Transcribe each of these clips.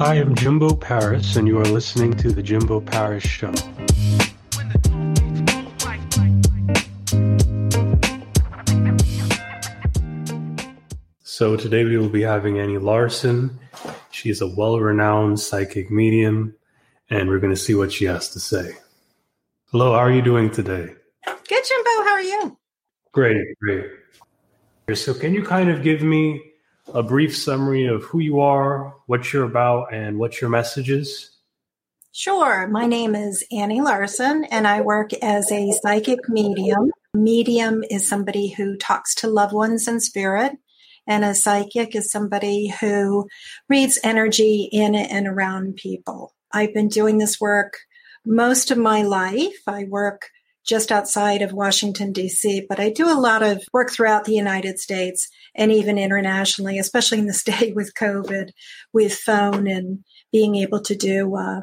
I am Jimbo Paris, and you are listening to The Jimbo Paris Show. So, today we will be having Annie Larson. She is a well renowned psychic medium, and we're going to see what she has to say. Hello, how are you doing today? Good, Jimbo. How are you? Great, great. So, can you kind of give me a brief summary of who you are, what you're about, and what your message is? Sure. My name is Annie Larson, and I work as a psychic medium. Medium is somebody who talks to loved ones in spirit, and a psychic is somebody who reads energy in and around people. I've been doing this work most of my life. I work just outside of Washington, D.C., but I do a lot of work throughout the United States and even internationally, especially in this day with COVID, with phone and being able to do, uh,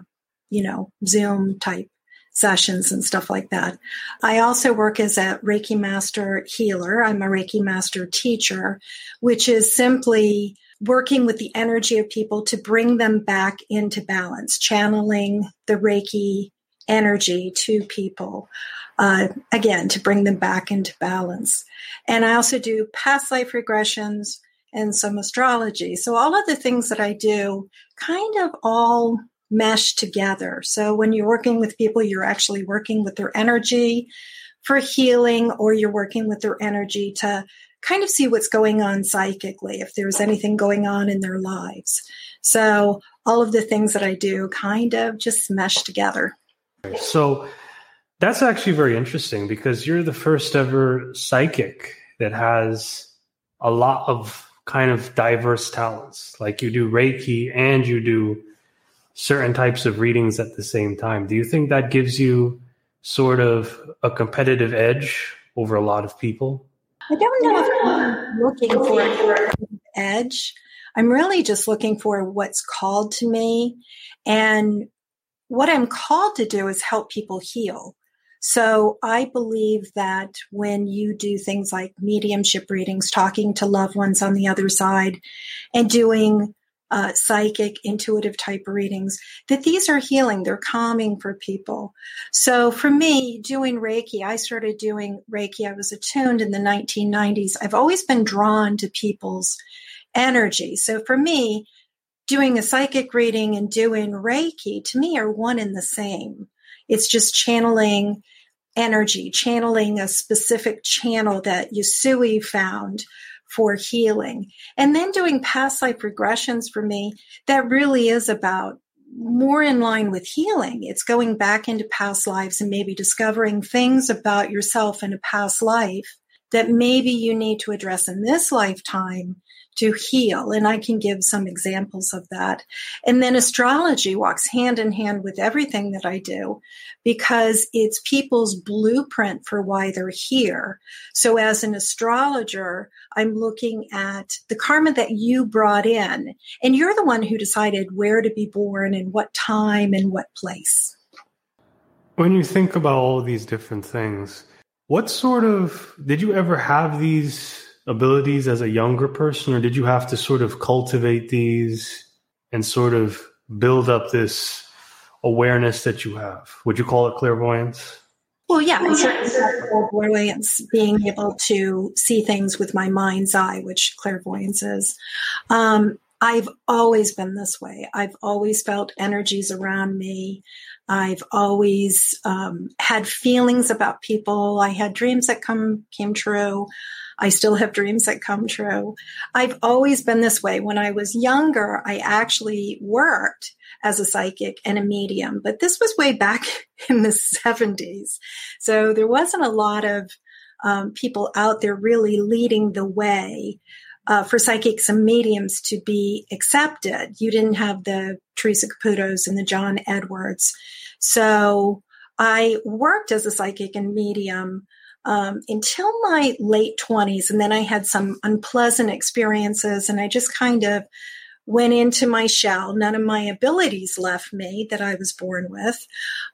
you know, Zoom type sessions and stuff like that. I also work as a Reiki Master healer. I'm a Reiki Master teacher, which is simply working with the energy of people to bring them back into balance, channeling the Reiki energy to people uh, again to bring them back into balance. And I also do past life regressions and some astrology. So all of the things that I do kind of all mesh together. So when you're working with people, you're actually working with their energy for healing, or you're working with their energy to kind of see what's going on psychically, if there's anything going on in their lives. So all of the things that I do kind of just mesh together. So that's actually very interesting because you're the first ever psychic that has a lot of kind of diverse talents. Like you do Reiki and you do certain types of readings at the same time. Do you think that gives you sort of a competitive edge over a lot of people? I don't know if I'm looking for an edge. I'm really just looking for what's called to me. And what I'm called to do is help people heal. So I believe that when you do things like mediumship readings, talking to loved ones on the other side, and doing uh, psychic, intuitive type readings, that these are healing. They're calming for people. So for me, doing Reiki, I started doing Reiki. I was attuned in the 1990s. I've always been drawn to people's energy. So for me, doing a psychic reading and doing Reiki to me are one and the same. It's just channeling energy, channeling a specific channel that Usui found for healing. And then doing past life regressions for me, that really is about more in line with healing. It's going back into past lives and maybe discovering things about yourself in a past life that maybe you need to address in this lifetime to heal. And I can give some examples of that. And then astrology walks hand in hand with everything that I do because it's people's blueprint for why they're here. So as an astrologer, I'm looking at the karma that you brought in and you're the one who decided where to be born and what time and what place. When you think about all these different things, what sort of did you ever have these abilities as a younger person, or did you have to sort of cultivate these and sort of build up this awareness that you have? Would you call it clairvoyance? Well, yeah, clairvoyance, being able to see things with my mind's eye, which clairvoyance is. Um, I've always been this way. I've always felt energies around me. I've always um, had feelings about people. I had dreams that come came true. I still have dreams that come true. I've always been this way. When I was younger, I actually worked as a psychic and a medium, but this was way back in the 70s. So there wasn't a lot of um, people out there really leading the way. Uh, for psychics and mediums to be accepted. You didn't have the Teresa Caputos and the John Edwards. So I worked as a psychic and medium um, until my late 20s. And then I had some unpleasant experiences and I just kind of went into my shell. None of my abilities left me that I was born with.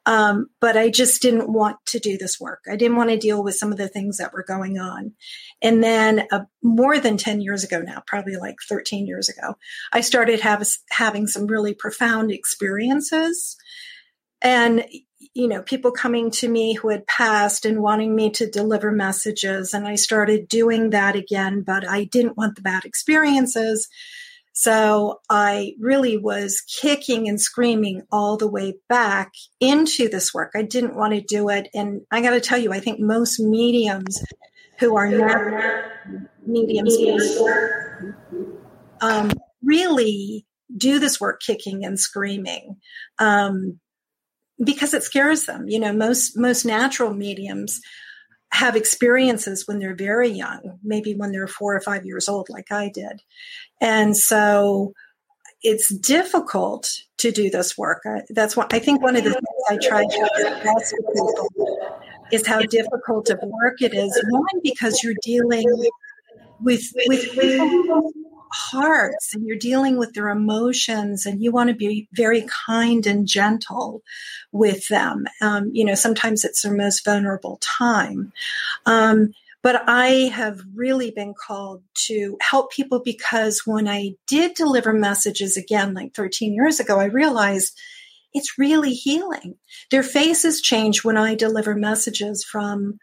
Um, but I just didn't want to do this work. I didn't want to deal with some of the things that were going on. And then uh, more than 10 years ago now, probably like 13 years ago, I started have, having some really profound experiences. And you know, people coming to me who had passed and wanting me to deliver messages. And I started doing that again, but I didn't want the bad experiences. So I really was kicking and screaming all the way back into this work. I didn't want to do it. And I got to tell you, I think most mediums who are not mediums um, really do this work kicking and screaming um, because it scares them. You know, most most natural mediums have experiences when they're very young, maybe when they're four or five years old, like I did. And so it's difficult to do this work. That's what I think one of the things I try to address with people is how difficult of work it is. One, because you're dealing with with people's hearts and you're dealing with their emotions and you want to be very kind and gentle with them. Um, you know, sometimes it's their most vulnerable time. Um, but I have really been called to help people because when I did deliver messages again, like 13 years ago, I realized it's really healing. Their faces change when I deliver messages from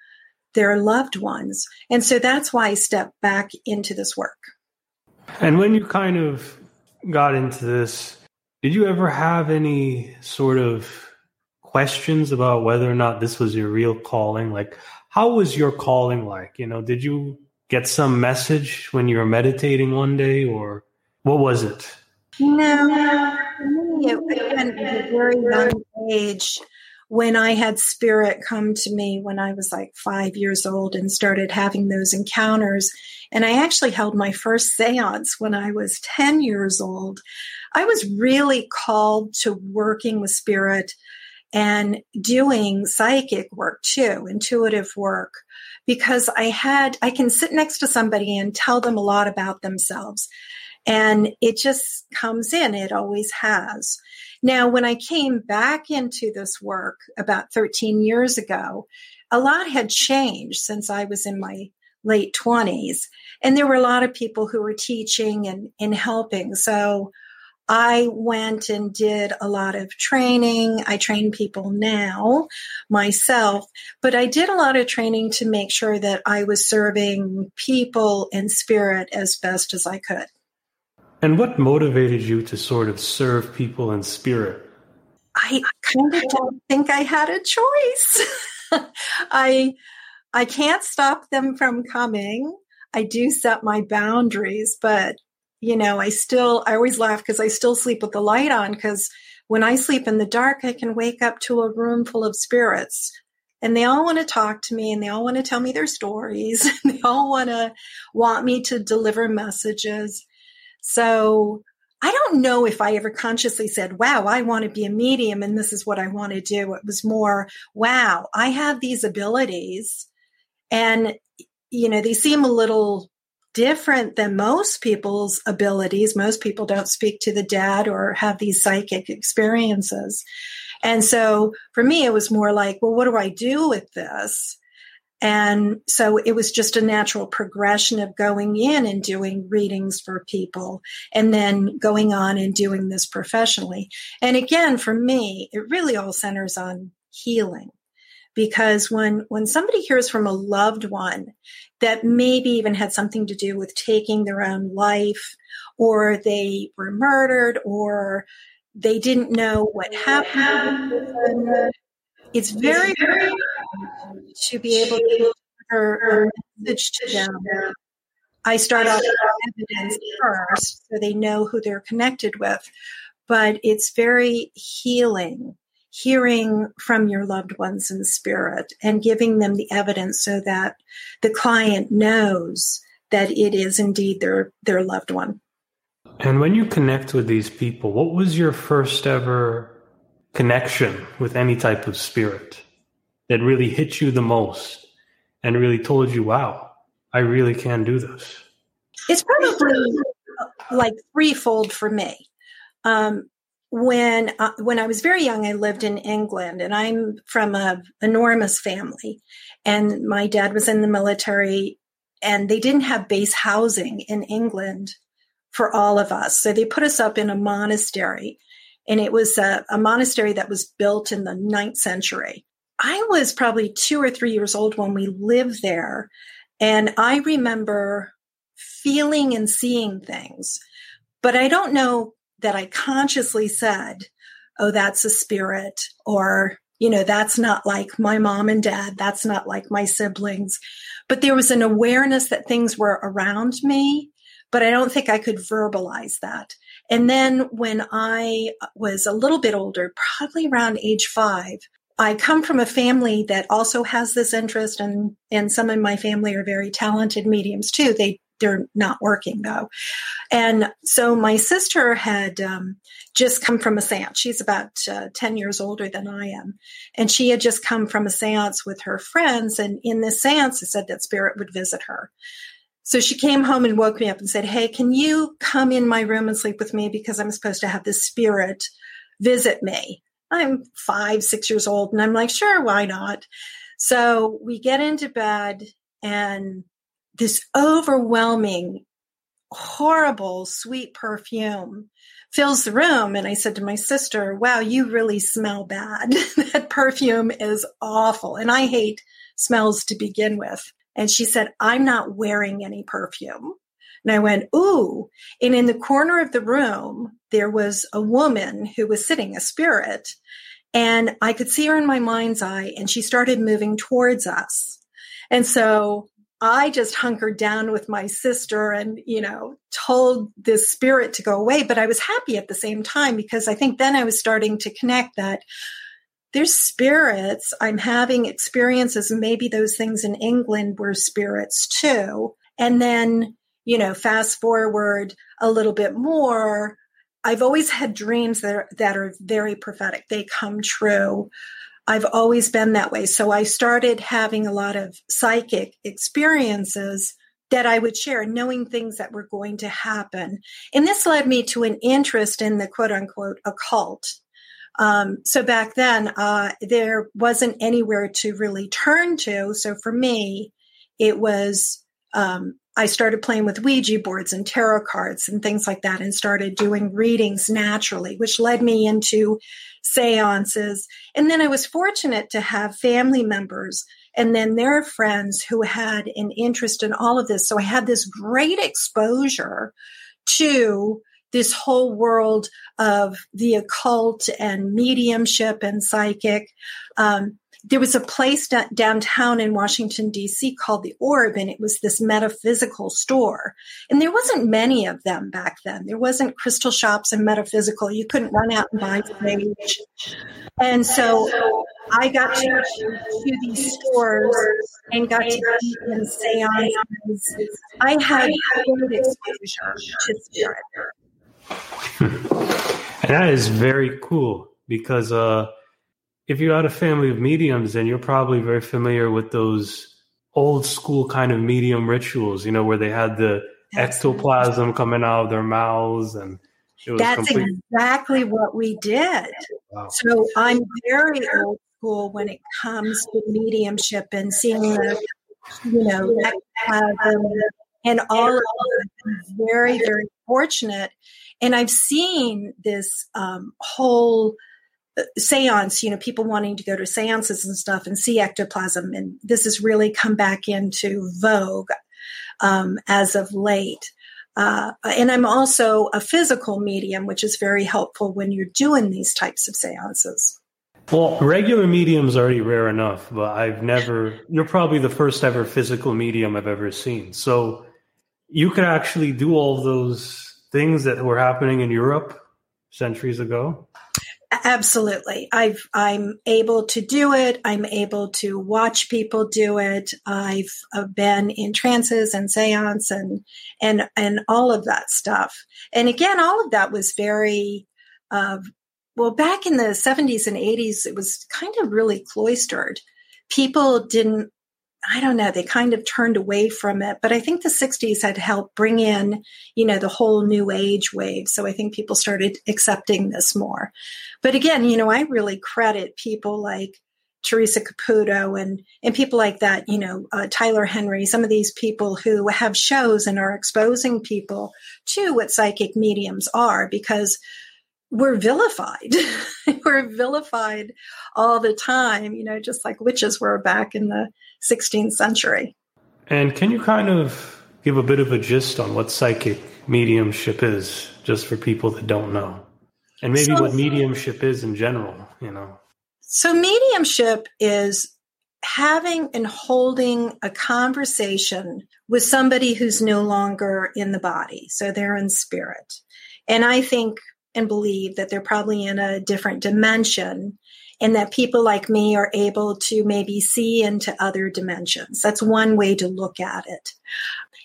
their loved ones. And so that's why I stepped back into this work. And when you kind of got into this, did you ever have any sort of questions about whether or not this was your real calling? Like, how was your calling like? You know, did you get some message when you were meditating one day, or what was it? No, again, at a very young age, when I had spirit come to me when I was like five years old and started having those encounters. And I actually held my first seance when I was 10 years old. I was really called to working with spirit and doing psychic work too, intuitive work, because I had, I can sit next to somebody and tell them a lot about themselves. And it just comes in, it always has. Now, when I came back into this work about 13 years ago, a lot had changed since I was in my late 20s. And there were a lot of people who were teaching and, and helping. So I went and did a lot of training. I train people now myself, but I did a lot of training to make sure that I was serving people in spirit as best as I could. And what motivated you to sort of serve people in spirit? I kind of don't think I had a choice. I I can't stop them from coming. I do set my boundaries, but you know, I still, I always laugh because I still sleep with the light on because when I sleep in the dark, I can wake up to a room full of spirits and they all want to talk to me and they all want to tell me their stories. And they all want to want me to deliver messages. So I don't know if I ever consciously said, wow, I want to be a medium and this is what I want to do. It was more, wow, I have these abilities and, you know, they seem a little different than most people's abilities. Most people don't speak to the dead or have these psychic experiences. And so for me, it was more like, well, what do I do with this? And so it was just a natural progression of going in and doing readings for people and then going on and doing this professionally. And again, for me, it really all centers on healing because when when somebody hears from a loved one that maybe even had something to do with taking their own life or they were murdered or they didn't know what happened. It's very very to be able to deliver a message to them. I start off with evidence first so they know who they're connected with but it's very healing hearing from your loved ones in spirit and giving them the evidence so that the client knows that it is indeed their their loved one. And when you connect with these people, what was your first ever connection with any type of spirit that really hit you the most and really told you, wow, I really can do this? It's probably like threefold for me. Um, when uh, when I was very young, I lived in England, and I'm from a enormous family, and my dad was in the military, and they didn't have base housing in England for all of us, so they put us up in a monastery, and it was a, a monastery that was built in the ninth century. I was probably two or three years old when we lived there, and I remember feeling and seeing things, but I don't know that I consciously said, oh, that's a spirit, or, you know, that's not like my mom and dad, that's not like my siblings. But there was an awareness that things were around me, but I don't think I could verbalize that. And then when I was a little bit older, probably around age five, I come from a family that also has this interest and and some in my family are very talented mediums too. They they're not working though. And so my sister had um, just come from a seance. She's about uh, 10 years older than I am. And she had just come from a seance with her friends. And in this seance, it said that spirit would visit her. So she came home and woke me up and said, Hey, can you come in my room and sleep with me? Because I'm supposed to have this spirit visit me. I'm five, six years old. And I'm like, sure, why not? So we get into bed and this overwhelming, horrible, sweet perfume fills the room. And I said to my sister, wow, you really smell bad. that perfume is awful. And I hate smells to begin with. And she said, I'm not wearing any perfume. And I went, ooh. And in the corner of the room, there was a woman who was sitting, a spirit. And I could see her in my mind's eye, and she started moving towards us. And so I just hunkered down with my sister and, you know, told this spirit to go away. But I was happy at the same time because I think then I was starting to connect that there's spirits. I'm having experiences. Maybe those things in England were spirits too. And then, you know, fast forward a little bit more. I've always had dreams that are, that are very prophetic. They come true. I've always been that way. So I started having a lot of psychic experiences that I would share, knowing things that were going to happen. And this led me to an interest in the quote unquote occult. Um, so back then, uh, there wasn't anywhere to really turn to. So for me, it was um, I started playing with Ouija boards and tarot cards and things like that and started doing readings naturally, which led me into seances. And then I was fortunate to have family members and then their friends who had an interest in all of this. So I had this great exposure to this whole world of the occult and mediumship and psychic. Um, there was a place d- downtown in Washington, D.C. called the Orb, and it was this metaphysical store. And there wasn't many of them back then. There wasn't crystal shops and metaphysical. You couldn't run out and buy sage. And so I got to to these stores and got to eat in seances. I had exposure to spirit. and that is very cool because uh, if you're out a family of mediums, then you're probably very familiar with those old school kind of medium rituals, you know, where they had the ectoplasm coming out of their mouths and that's complete- exactly what we did. Wow. So I'm very old school when it comes to mediumship and seeing the, you know, ectoplasm and all of that. I'm very, very fortunate. And I've seen this um, whole seance, you know, people wanting to go to seances and stuff and see ectoplasm. And this has really come back into vogue um, as of late. Uh, and I'm also a physical medium, which is very helpful when you're doing these types of seances. Well, regular mediums are already rare enough, but I've never, you're probably the first ever physical medium I've ever seen. So you could actually do all those things that were happening in Europe centuries ago. Absolutely. I've, I'm able to do it. I'm able to watch people do it. I've been in trances and seance and, and, and all of that stuff. And again, all of that was very, uh, well, back in the 70s and 80s, it was kind of really cloistered. People didn't I don't know, they kind of turned away from it. But I think the 60s had helped bring in, you know, the whole new age wave. So I think people started accepting this more. But again, you know, I really credit people like Teresa Caputo and and people like that, you know, uh, Tyler Henry, some of these people who have shows and are exposing people to what psychic mediums are because we're vilified. we're vilified all the time, you know, just like witches were back in the 16th century. And can you kind of give a bit of a gist on what psychic mediumship is, just for people that don't know? And maybe so, what mediumship is in general, you know? So, mediumship is having and holding a conversation with somebody who's no longer in the body. So, they're in spirit. And I think and believe that they're probably in a different dimension and that people like me are able to maybe see into other dimensions. That's one way to look at it.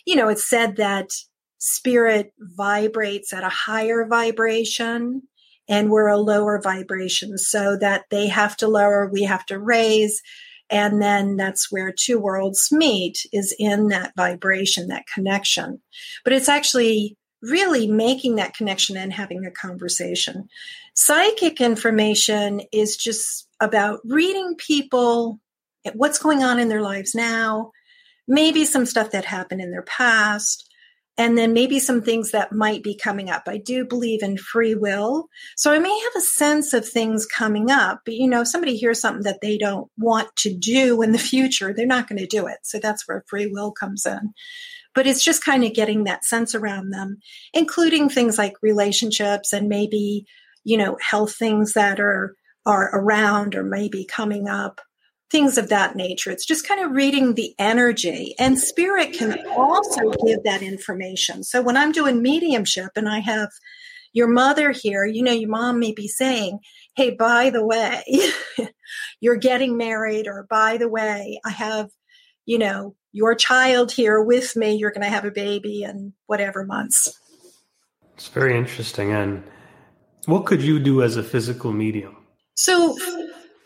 You know, it's said that spirit vibrates at a higher vibration and we're a lower vibration so that they have to lower, we have to raise. And then that's where two worlds meet is in that vibration, that connection. But it's actually really making that connection and having a conversation. Psychic information is just about reading people, what's going on in their lives now, maybe some stuff that happened in their past, and then maybe some things that might be coming up. I do believe in free will. So I may have a sense of things coming up, but you know, if somebody hears something that they don't want to do in the future, they're not going to do it. So that's where free will comes in but it's just kind of getting that sense around them, including things like relationships and maybe, you know, health things that are, are around or maybe coming up, things of that nature. It's just kind of reading the energy and spirit can also give that information. So when I'm doing mediumship and I have your mother here, you know, your mom may be saying, Hey, by the way, you're getting married, or by the way, I have, you know, your child here with me. You're going to have a baby in whatever months. It's very interesting. And what could you do as a physical medium? So,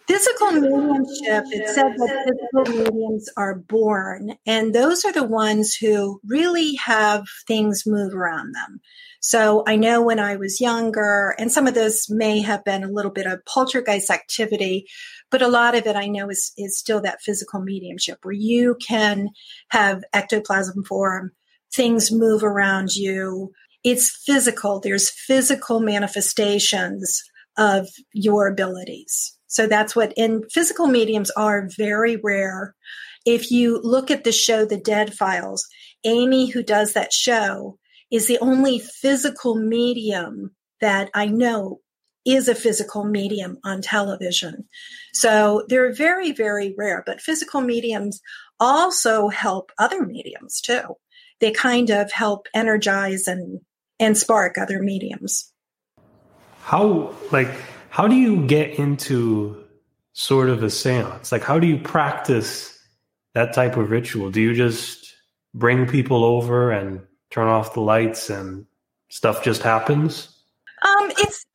physical mediumship, it said that physical mediums are born, and those are the ones who really have things move around them. So I know when I was younger, and some of this may have been a little bit of poltergeist activity, but a lot of it I know is, is still that physical mediumship where you can have ectoplasm form, things move around you. It's physical. There's physical manifestations of your abilities. So that's what in physical mediums are very rare. If you look at the show, The Dead Files, Amy, who does that show, is the only physical medium that I know is a physical medium on television. So they're very, very rare, but physical mediums also help other mediums too. They kind of help energize and, and spark other mediums. How, like, how do you get into sort of a seance? Like, how do you practice that type of ritual? Do you just bring people over and turn off the lights and stuff just happens? Um, it's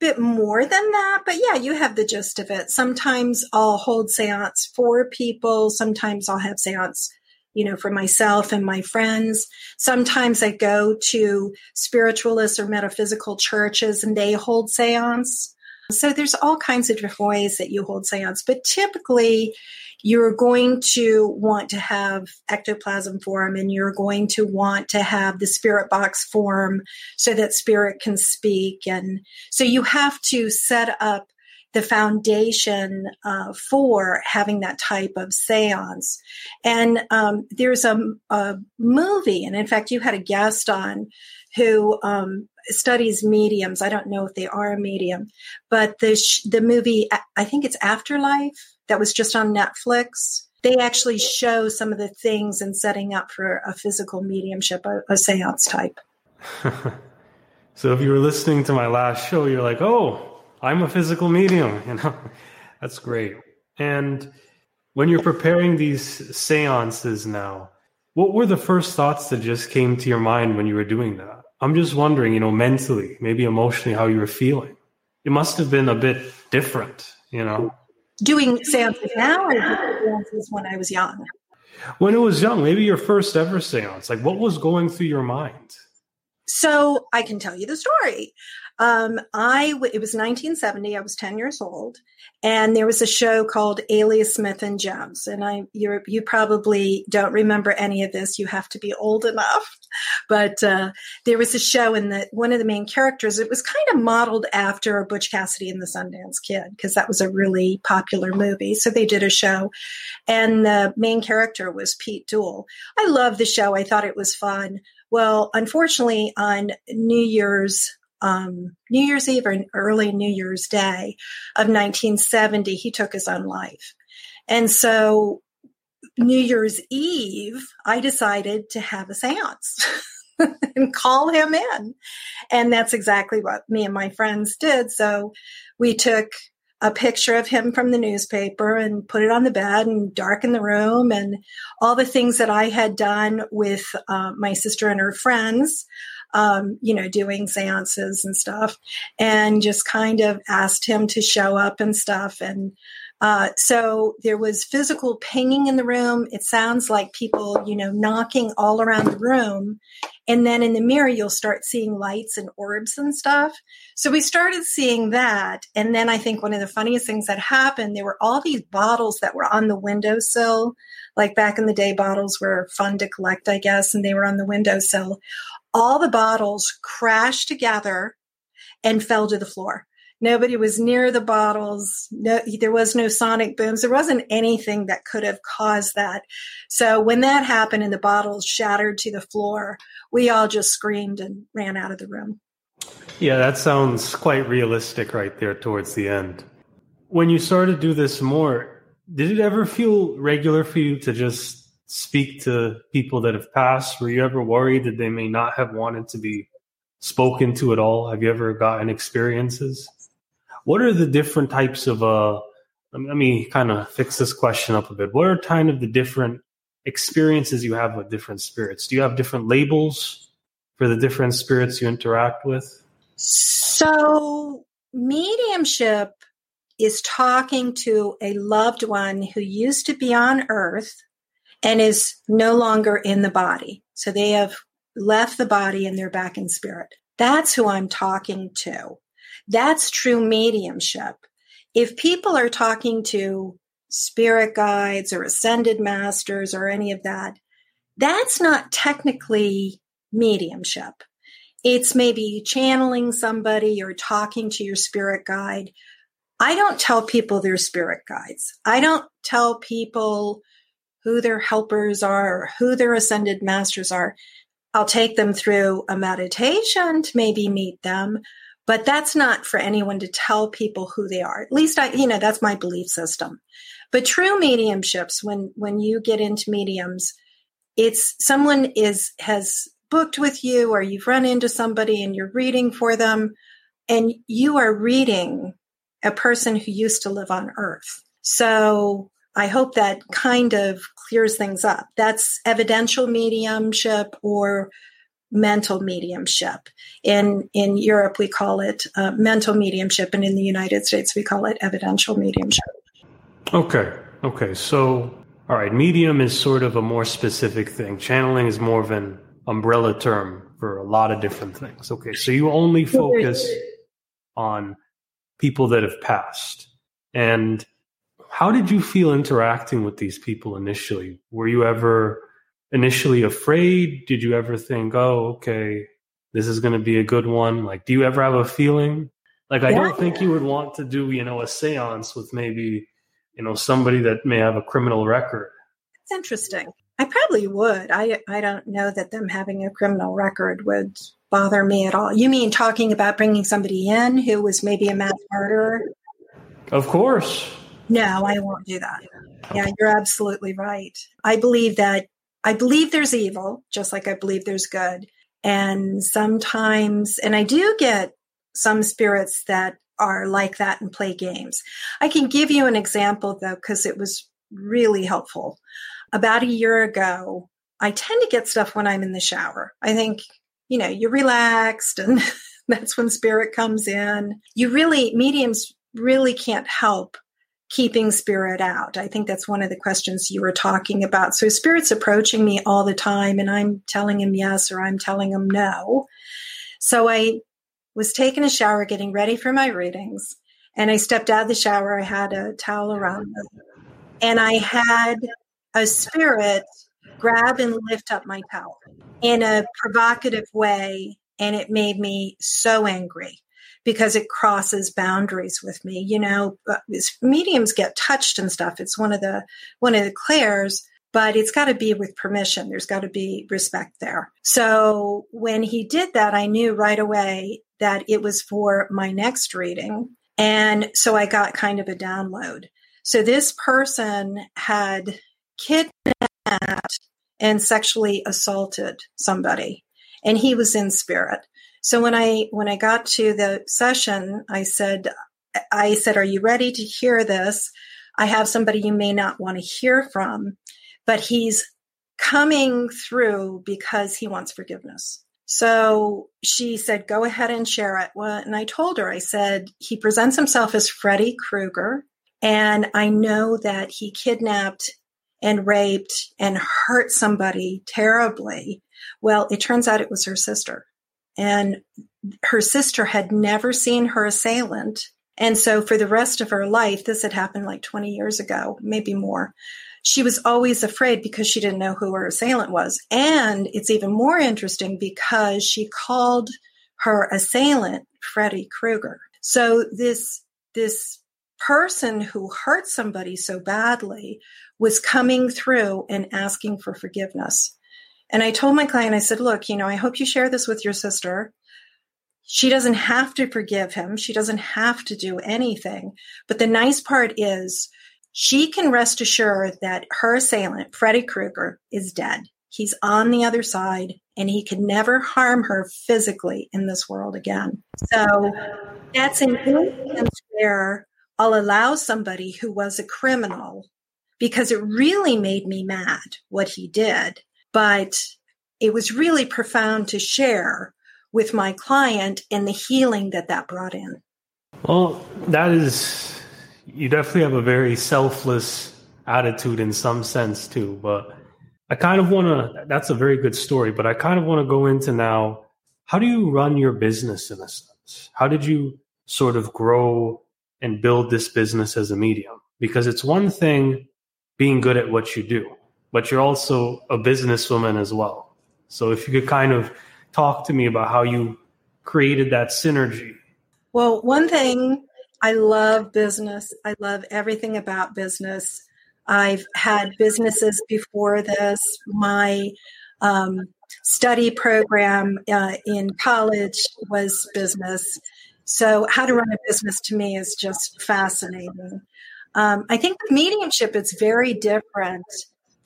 bit more than that, but yeah, you have the gist of it. Sometimes I'll hold seance for people. Sometimes I'll have seance, you know, for myself and my friends. Sometimes I go to spiritualist or metaphysical churches and they hold seance. So there's all kinds of different ways that you hold seance, but typically you're going to want to have ectoplasm form and you're going to want to have the spirit box form so that spirit can speak. And so you have to set up the foundation uh, for having that type of seance. And um, there's a, a, movie, and in fact, you had a guest on who um, studies mediums. I don't know if they are a medium, but the sh- the movie, I think it's Afterlife that was just on Netflix. They actually show some of the things in setting up for a physical mediumship, a, a seance type. so if you were listening to my last show, you're like, oh, I'm a physical medium. You know, that's great. And when you're preparing these seances now, what were the first thoughts that just came to your mind when you were doing that? I'm just wondering, you know, mentally, maybe emotionally, how you were feeling. It must have been a bit different, you know doing seances now or seances when I was young? When it was young, maybe your first ever seance, like what was going through your mind? So I can tell you the story. Um, I it was 1970. I was 10 years old, and there was a show called Alias Smith and Jones. And I you you probably don't remember any of this. You have to be old enough. But uh, there was a show, and that one of the main characters. It was kind of modeled after Butch Cassidy and the Sundance Kid because that was a really popular movie. So they did a show, and the main character was Pete Duel. I loved the show. I thought it was fun. Well, unfortunately, on New Year's um, New Year's Eve or early New Year's Day of 1970, he took his own life. And so New Year's Eve, I decided to have a seance and call him in. And that's exactly what me and my friends did. So we took a picture of him from the newspaper and put it on the bed and darken the room and all the things that I had done with uh, my sister and her friends um, you know, doing seances and stuff, and just kind of asked him to show up and stuff. And uh, so there was physical pinging in the room. It sounds like people, you know, knocking all around the room. And then in the mirror, you'll start seeing lights and orbs and stuff. So we started seeing that. And then I think one of the funniest things that happened, there were all these bottles that were on the windowsill. Like back in the day, bottles were fun to collect, I guess, and they were on the windowsill all the bottles crashed together and fell to the floor. Nobody was near the bottles. No, there was no sonic booms. There wasn't anything that could have caused that. So when that happened and the bottles shattered to the floor, we all just screamed and ran out of the room. Yeah, that sounds quite realistic right there towards the end. When you started to do this more, did it ever feel regular for you to just speak to people that have passed? Were you ever worried that they may not have wanted to be spoken to at all? Have you ever gotten experiences? What are the different types of uh let me kind of fix this question up a bit. What are kind of the different experiences you have with different spirits? Do you have different labels for the different spirits you interact with? So, mediumship is talking to a loved one who used to be on earth and is no longer in the body. So they have left the body and they're back in spirit. That's who I'm talking to. That's true mediumship. If people are talking to spirit guides or ascended masters or any of that, that's not technically mediumship. It's maybe channeling somebody or talking to your spirit guide. I don't tell people they're spirit guides. I don't tell people who their helpers are, who their ascended masters are. I'll take them through a meditation to maybe meet them, but that's not for anyone to tell people who they are. At least I, you know, that's my belief system. But true mediumships, when when you get into mediums, it's someone is has booked with you or you've run into somebody and you're reading for them and you are reading a person who used to live on earth. So I hope that kind of clears things up. That's evidential mediumship or mental mediumship. In in Europe, we call it uh, mental mediumship, and in the United States, we call it evidential mediumship. Okay. Okay. So, all right, medium is sort of a more specific thing. Channeling is more of an umbrella term for a lot of different things. Okay. So you only focus on people that have passed, and how did you feel interacting with these people initially? Were you ever initially afraid? Did you ever think, oh, okay, this is going to be a good one? Like, do you ever have a feeling? Like, I yeah. don't think you would want to do, you know, a seance with maybe, you know, somebody that may have a criminal record. It's interesting. I probably would. I I don't know that them having a criminal record would bother me at all. You mean talking about bringing somebody in who was maybe a mass murderer? Of course. No, I won't do that. Yeah, you're absolutely right. I believe that I believe there's evil, just like I believe there's good. And sometimes, and I do get some spirits that are like that and play games. I can give you an example though, because it was really helpful. About a year ago, I tend to get stuff when I'm in the shower. I think, you know, you're relaxed and that's when spirit comes in. You really, mediums really can't help keeping spirit out? I think that's one of the questions you were talking about. So spirit's approaching me all the time and I'm telling him yes or I'm telling him no. So I was taking a shower, getting ready for my readings, and I stepped out of the shower. I had a towel around me, and I had a spirit grab and lift up my towel in a provocative way, and it made me so angry because it crosses boundaries with me. You know, uh, mediums get touched and stuff. It's one of the one of the clairs, but it's got to be with permission. There's got to be respect there. So when he did that, I knew right away that it was for my next reading. And so I got kind of a download. So this person had kidnapped and sexually assaulted somebody and he was in spirit. So when I when I got to the session, I said I said, "Are you ready to hear this? I have somebody you may not want to hear from, but he's coming through because he wants forgiveness." So she said, "Go ahead and share it." Well, and I told her, I said, "He presents himself as Freddy Krueger, and I know that he kidnapped and raped and hurt somebody terribly." Well, it turns out it was her sister. And her sister had never seen her assailant. And so for the rest of her life, this had happened like 20 years ago, maybe more. She was always afraid because she didn't know who her assailant was. And it's even more interesting because she called her assailant Freddy Krueger. So this, this person who hurt somebody so badly was coming through and asking for forgiveness. And I told my client, I said, look, you know, I hope you share this with your sister. She doesn't have to forgive him. She doesn't have to do anything. But the nice part is she can rest assured that her assailant, Freddy Krueger, is dead. He's on the other side and he can never harm her physically in this world again. So that's an instance where I'll allow somebody who was a criminal because it really made me mad what he did but it was really profound to share with my client and the healing that that brought in. Well, that is, you definitely have a very selfless attitude in some sense too. But I kind of want to, that's a very good story, but I kind of want to go into now how do you run your business in a sense? How did you sort of grow and build this business as a medium? Because it's one thing being good at what you do but you're also a businesswoman as well. So if you could kind of talk to me about how you created that synergy. Well, one thing I love business. I love everything about business. I've had businesses before this. My um, study program uh, in college was business. So, how to run a business to me is just fascinating. Um, I think with mediumship is very different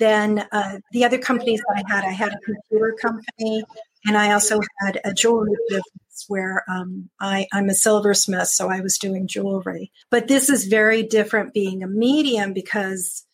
then uh, the other companies that I had, I had a computer company, and I also had a jewelry business where um, I, I'm a silversmith, so I was doing jewelry. But this is very different being a medium because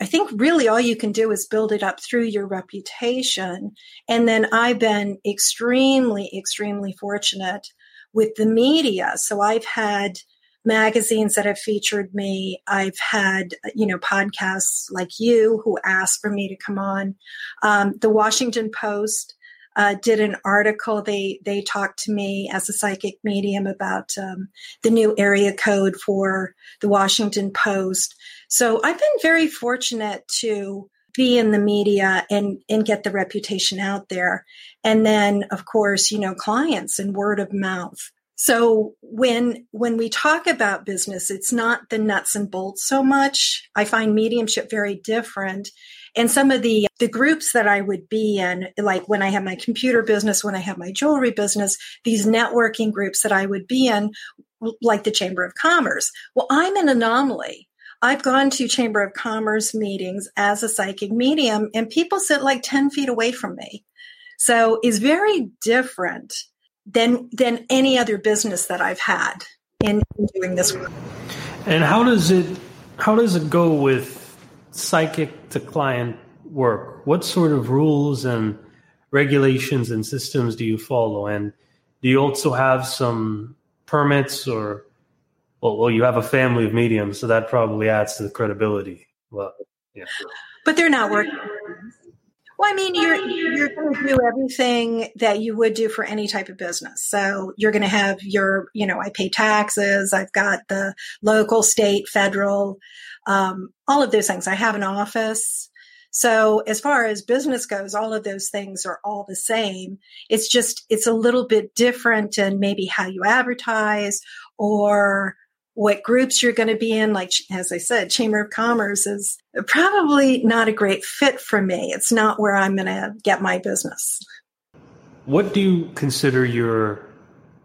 I think really all you can do is build it up through your reputation. And then I've been extremely, extremely fortunate with the media. So I've had magazines that have featured me. I've had, you know, podcasts like you who asked for me to come on. Um, the Washington Post uh, did an article. They they talked to me as a psychic medium about um, the new area code for the Washington Post. So I've been very fortunate to be in the media and and get the reputation out there and then of course you know clients and word of mouth so when when we talk about business, it's not the nuts and bolts so much. I find mediumship very different. And some of the the groups that I would be in, like when I have my computer business, when I have my jewelry business, these networking groups that I would be in, like the Chamber of Commerce. Well, I'm an anomaly. I've gone to Chamber of Commerce meetings as a psychic medium, and people sit like 10 feet away from me. So it's very different than than any other business that I've had in, in doing this work. And how does it how does it go with psychic to client work? What sort of rules and regulations and systems do you follow? And do you also have some permits or well, well, you have a family of mediums, so that probably adds to the credibility. Well, yeah. But they're not working. Well, I mean, you're you're going to do everything that you would do for any type of business. So you're going to have your, you know, I pay taxes. I've got the local, state, federal, um, all of those things. I have an office. So as far as business goes, all of those things are all the same. It's just it's a little bit different, and maybe how you advertise or what groups you're going to be in. Like, as I said, Chamber of Commerce is probably not a great fit for me. It's not where I'm going to get my business. What do you consider your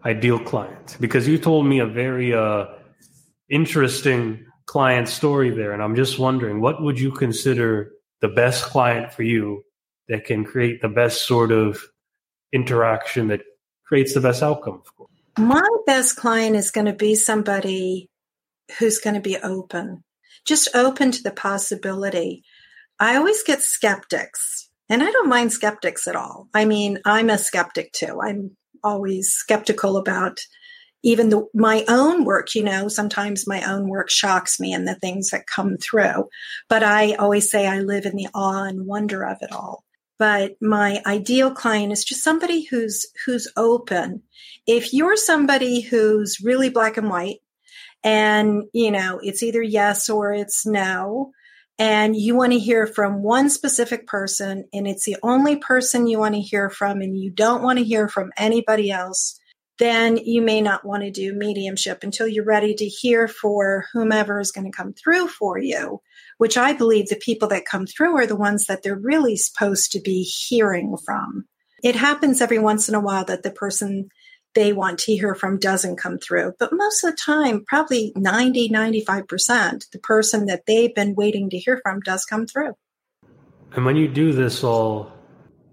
ideal client? Because you told me a very uh, interesting client story there. And I'm just wondering, what would you consider the best client for you that can create the best sort of interaction that creates the best outcome? My best client is going to be somebody who's going to be open, just open to the possibility. I always get skeptics, and I don't mind skeptics at all. I mean, I'm a skeptic too. I'm always skeptical about even the, my own work. You know, sometimes my own work shocks me and the things that come through. But I always say I live in the awe and wonder of it all but my ideal client is just somebody who's who's open. If you're somebody who's really black and white and you know it's either yes or it's no and you want to hear from one specific person and it's the only person you want to hear from and you don't want to hear from anybody else then you may not want to do mediumship until you're ready to hear for whomever is going to come through for you, which I believe the people that come through are the ones that they're really supposed to be hearing from. It happens every once in a while that the person they want to hear from doesn't come through, but most of the time, probably 90, 95%, the person that they've been waiting to hear from does come through. And when you do this all,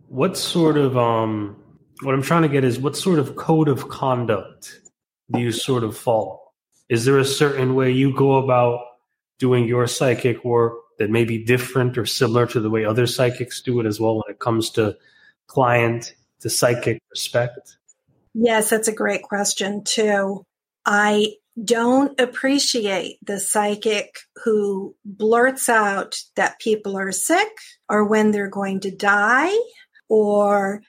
what sort of um what I'm trying to get is what sort of code of conduct do you sort of follow? Is there a certain way you go about doing your psychic work that may be different or similar to the way other psychics do it as well when it comes to client to psychic respect? Yes, that's a great question, too. I don't appreciate the psychic who blurts out that people are sick or when they're going to die or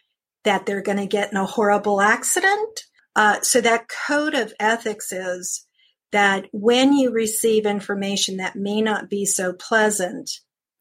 that they're going to get in a horrible accident. Uh, so that code of ethics is that when you receive information that may not be so pleasant,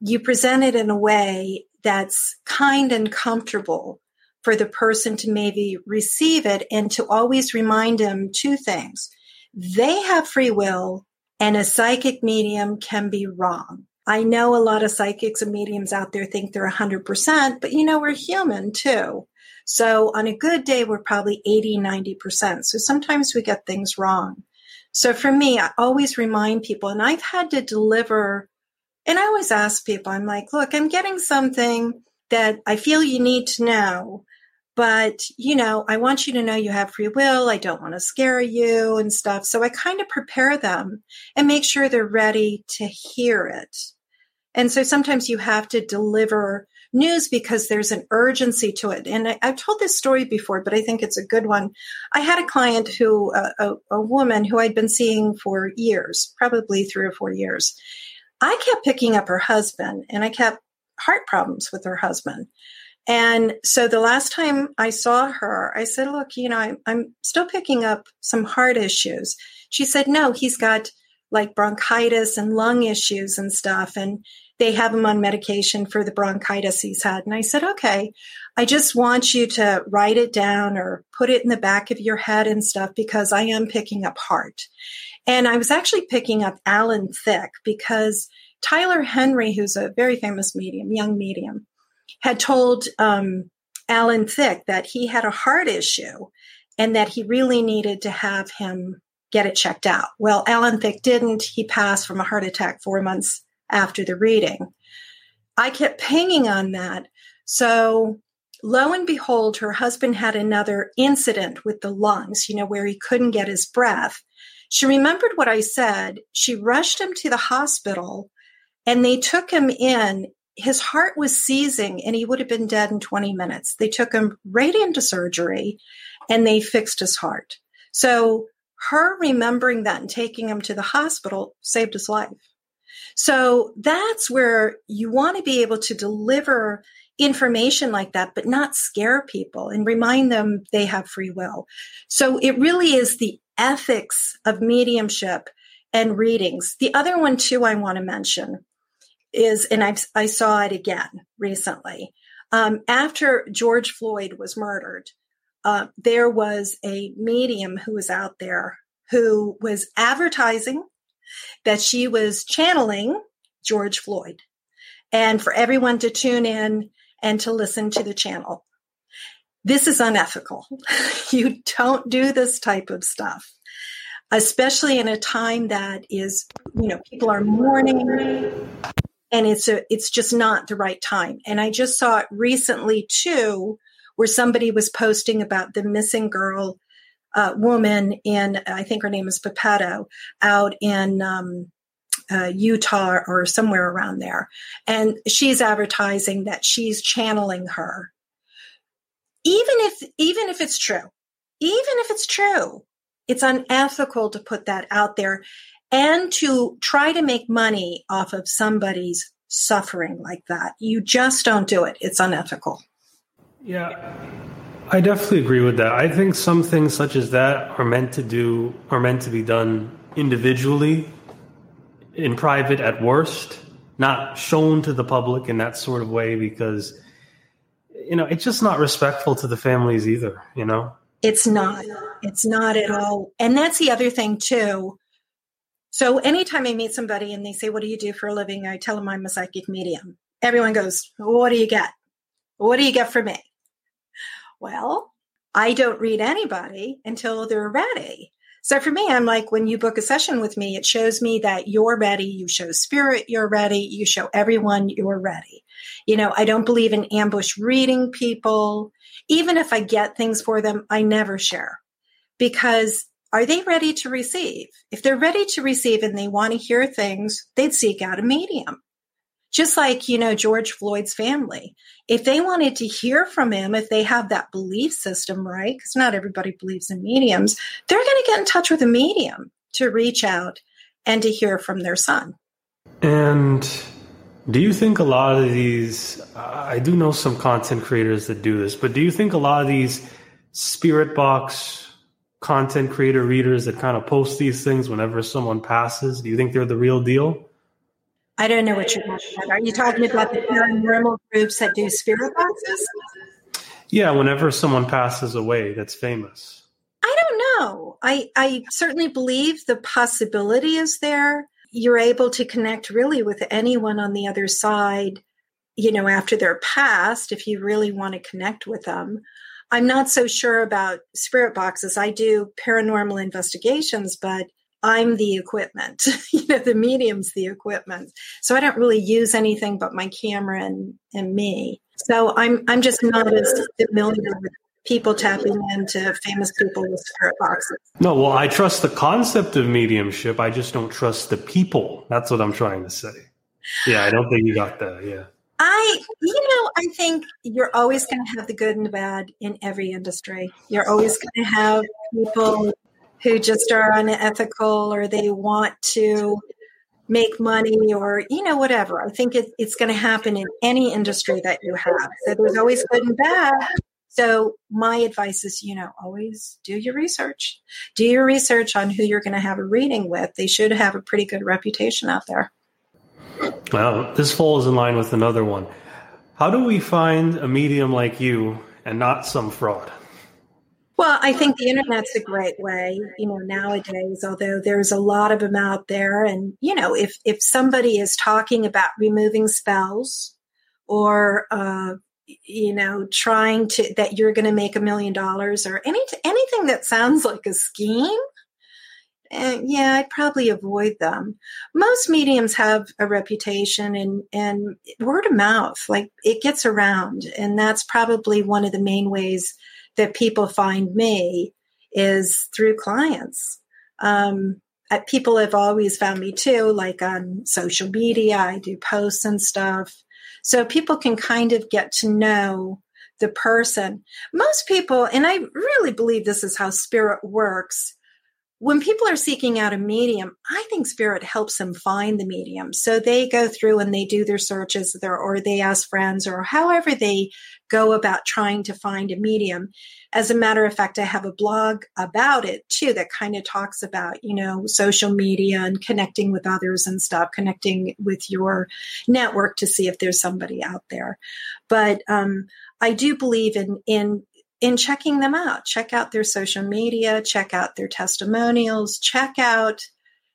you present it in a way that's kind and comfortable for the person to maybe receive it and to always remind them two things. They have free will and a psychic medium can be wrong. I know a lot of psychics and mediums out there think they're 100%, but you know, we're human too. So on a good day, we're probably 80, 90%. So sometimes we get things wrong. So for me, I always remind people, and I've had to deliver, and I always ask people, I'm like, look, I'm getting something that I feel you need to know. But, you know, I want you to know you have free will. I don't want to scare you and stuff. So I kind of prepare them and make sure they're ready to hear it. And so sometimes you have to deliver news because there's an urgency to it. And I, have told this story before, but I think it's a good one. I had a client who, uh, a, a woman who I'd been seeing for years, probably three or four years. I kept picking up her husband and I kept heart problems with her husband. And so the last time I saw her, I said, Look, you know, I'm, I'm, still picking up some heart issues. She said, No, he's got like bronchitis and lung issues and stuff. And they have him on medication for the bronchitis he's had. And I said, okay, I just want you to write it down or put it in the back of your head and stuff because I am picking up heart. And I was actually picking up Alan Thicke because Tyler Henry, who's a very famous medium, young medium, had told um, Alan Thicke that he had a heart issue and that he really needed to have him get it checked out. Well, Alan Thicke didn't. He passed from a heart attack four months after the reading. I kept pinging on that. So lo and behold, her husband had another incident with the lungs, you know, where he couldn't get his breath. She remembered what I said. She rushed him to the hospital and they took him in. His heart was seizing and he would have been dead in 20 minutes. They took him right into surgery and they fixed his heart. So her remembering that and taking him to the hospital saved his life. So that's where you want to be able to deliver information like that, but not scare people and remind them they have free will. So it really is the ethics of mediumship and readings. The other one too I want to mention is, and I've, I saw it again recently. Um, after George Floyd was murdered, uh, there was a medium who was out there who was advertising that she was channeling George Floyd and for everyone to tune in and to listen to the channel. This is unethical. you don't do this type of stuff, especially in a time that is, you know, people are mourning and it's a, it's just not the right time. And I just saw it recently too, where somebody was posting about the missing girl uh, woman in, I think her name is Pepetto, out in um, uh, Utah or somewhere around there. And she's advertising that she's channeling her. Even if, even if it's true, even if it's true, it's unethical to put that out there and to try to make money off of somebody's suffering like that. You just don't do it. It's unethical. Yeah. I definitely agree with that. I think some things such as that are meant to do are meant to be done individually in private at worst, not shown to the public in that sort of way because you know, it's just not respectful to the families either, you know. It's not. It's not at all. And that's the other thing too. So anytime I meet somebody and they say, "What do you do for a living?" I tell them I'm a psychic medium. Everyone goes, "What do you get? What do you get for me?" Well, I don't read anybody until they're ready. So for me, I'm like, when you book a session with me, it shows me that you're ready. You show spirit, you're ready. You show everyone you're ready. You know, I don't believe in ambush reading people. Even if I get things for them, I never share because are they ready to receive? If they're ready to receive and they want to hear things, they'd seek out a medium just like you know george floyd's family. If they wanted to hear from him if they have that belief system right because not everybody believes in mediums they're going to get in touch with a medium to reach out and to hear from their son. And do you think a lot of these i do know some content creators that do this but do you think a lot of these spirit box content creator readers that kind of post these things whenever someone passes do you think they're the real deal I don't know what you're talking about. Are you talking about the paranormal groups that do spirit boxes? Yeah, whenever someone passes away that's famous. I don't know. I, I certainly believe the possibility is there. You're able to connect really with anyone on the other side, you know, after they're passed, if you really want to connect with them. I'm not so sure about spirit boxes. I do paranormal investigations, but I'm the equipment. you know, the medium's the equipment. So I don't really use anything but my camera and, and me. So I'm I'm just not as familiar with people tapping into famous people with spirit boxes. No, well, I trust the concept of mediumship. I just don't trust the people. That's what I'm trying to say. Yeah, I don't think you got that. Yeah. I, you know, I think you're always going to have the good and the bad in every industry. You're always going to have people who just are unethical or they want to make money or you know whatever. I think it, it's going to happen in any industry that you have. So there's always good and bad. So my advice is you know always do your research. Do your research on who you're going to have a reading with. They should have a pretty good reputation out there. Well this falls in line with another one. How do we find a medium like you and not some fraud well, I think the internet's a great way, you know, nowadays, although there's a lot of them out there. And, you know, if, if somebody is talking about removing spells or, uh, you know, trying to, that you're going to make a million dollars or any, anything that sounds like a scheme, uh, yeah, I'd probably avoid them. Most mediums have a reputation and, and word of mouth, like it gets around. And that's probably one of the main ways that people find me is through clients. Um, people have always found me too, like on social media. I do posts and stuff. So people can kind of get to know the person. Most people, and I really believe this is how spirit works, when people are seeking out a medium, I think spirit helps them find the medium. So they go through and they do their searches there, or they ask friends or however they go about trying to find a medium. As a matter of fact, I have a blog about it too that kind of talks about, you know, social media and connecting with others and stuff, connecting with your network to see if there's somebody out there. But um, I do believe in in in checking them out. Check out their social media, check out their testimonials, check out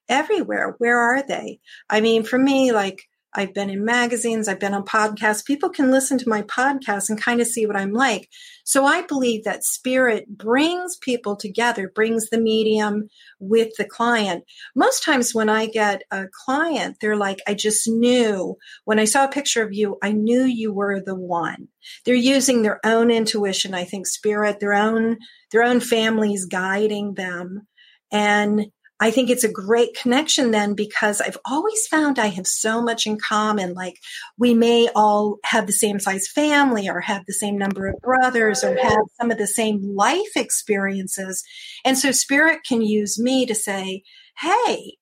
everywhere. Where are they? I mean, for me, like I've been in magazines, I've been on podcasts. People can listen to my podcast and kind of see what I'm like. So I believe that spirit brings people together, brings the medium with the client. Most times when I get a client, they're like, I just knew when I saw a picture of you, I knew you were the one. They're using their own intuition, I think spirit, their own, their own families guiding them. And I think it's a great connection then because I've always found I have so much in common. Like we may all have the same size family or have the same number of brothers or have some of the same life experiences. And so spirit can use me to say, Hey,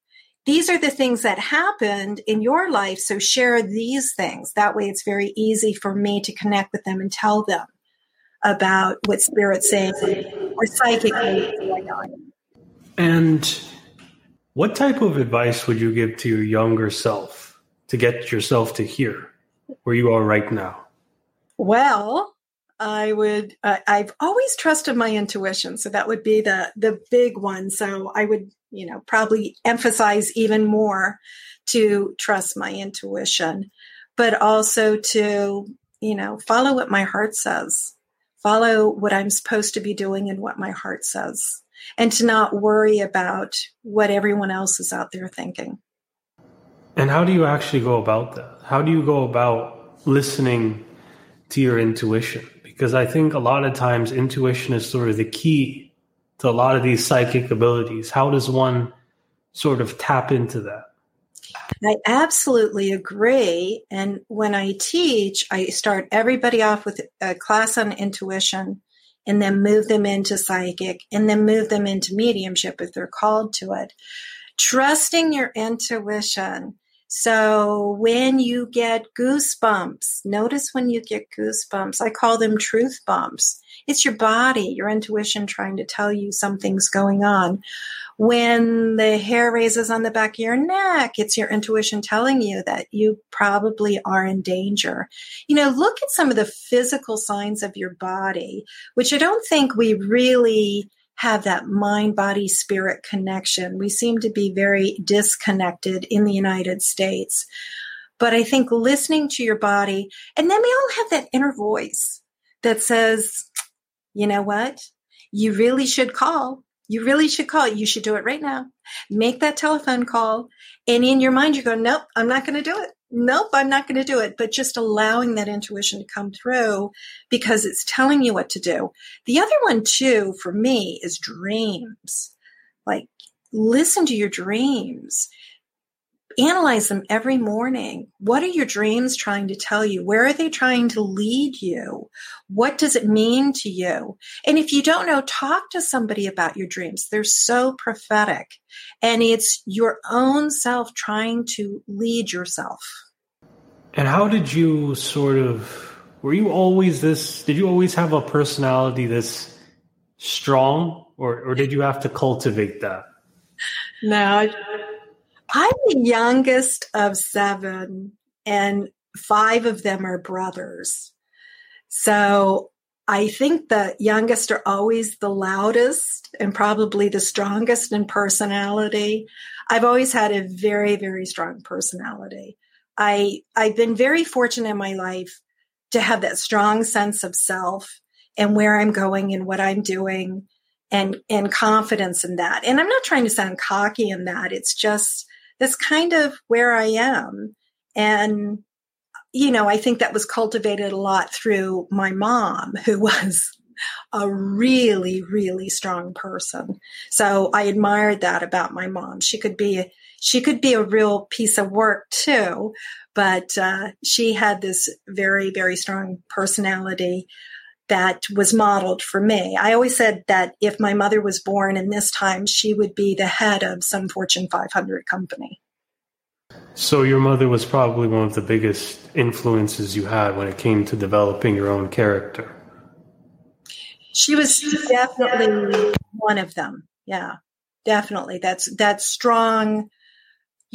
these are the things that happened in your life. So share these things. That way it's very easy for me to connect with them and tell them about what spirit's saying or psychically. And what type of advice would you give to your younger self to get yourself to here, where you are right now? Well, I would. Uh, I've always trusted my intuition, so that would be the the big one. So I would, you know, probably emphasize even more to trust my intuition, but also to, you know, follow what my heart says, follow what I'm supposed to be doing and what my heart says and to not worry about what everyone else is out there thinking. And how do you actually go about that? How do you go about listening to your intuition? Because I think a lot of times intuition is sort of the key to a lot of these psychic abilities. How does one sort of tap into that? I absolutely agree. And when I teach, I start everybody off with a class on intuition and then move them into psychic and then move them into mediumship if they're called to it. Trusting your intuition. So when you get goosebumps, notice when you get goosebumps. I call them truth bumps. It's your body, your intuition trying to tell you something's going on when the hair raises on the back of your neck, it's your intuition telling you that you probably are in danger. You know, look at some of the physical signs of your body, which I don't think we really have that mind body spirit connection. We seem to be very disconnected in the United States. But I think listening to your body, and then we all have that inner voice that says, you know what? You really should call you really should call. You should do it right now. Make that telephone call. And in your mind, you go, nope, I'm not going to do it. Nope, I'm not going to do it. But just allowing that intuition to come through because it's telling you what to do. The other one, too, for me is dreams. Like, listen to your dreams analyze them every morning. What are your dreams trying to tell you? Where are they trying to lead you? What does it mean to you? And if you don't know, talk to somebody about your dreams. They're so prophetic. And it's your own self trying to lead yourself. And how did you sort of, were you always this, did you always have a personality this strong or, or did you have to cultivate that? No, I'm the youngest of seven, and five of them are brothers. So I think the youngest are always the loudest and probably the strongest in personality. I've always had a very, very strong personality. I I've been very fortunate in my life to have that strong sense of self and where I'm going and what I'm doing and and confidence in that. And I'm not trying to sound cocky in that. It's just that's kind of where I am. And, you know, I think that was cultivated a lot through my mom, who was a really, really strong person. So I admired that about my mom. She could be, she could be a real piece of work too, but uh, she had this very, very strong personality. that was modeled for me. I always said that if my mother was born in this time, she would be the head of some Fortune 500 company. So, your mother was probably one of the biggest influences you had when it came to developing your own character. She was definitely one of them. Yeah, definitely. That's that strong,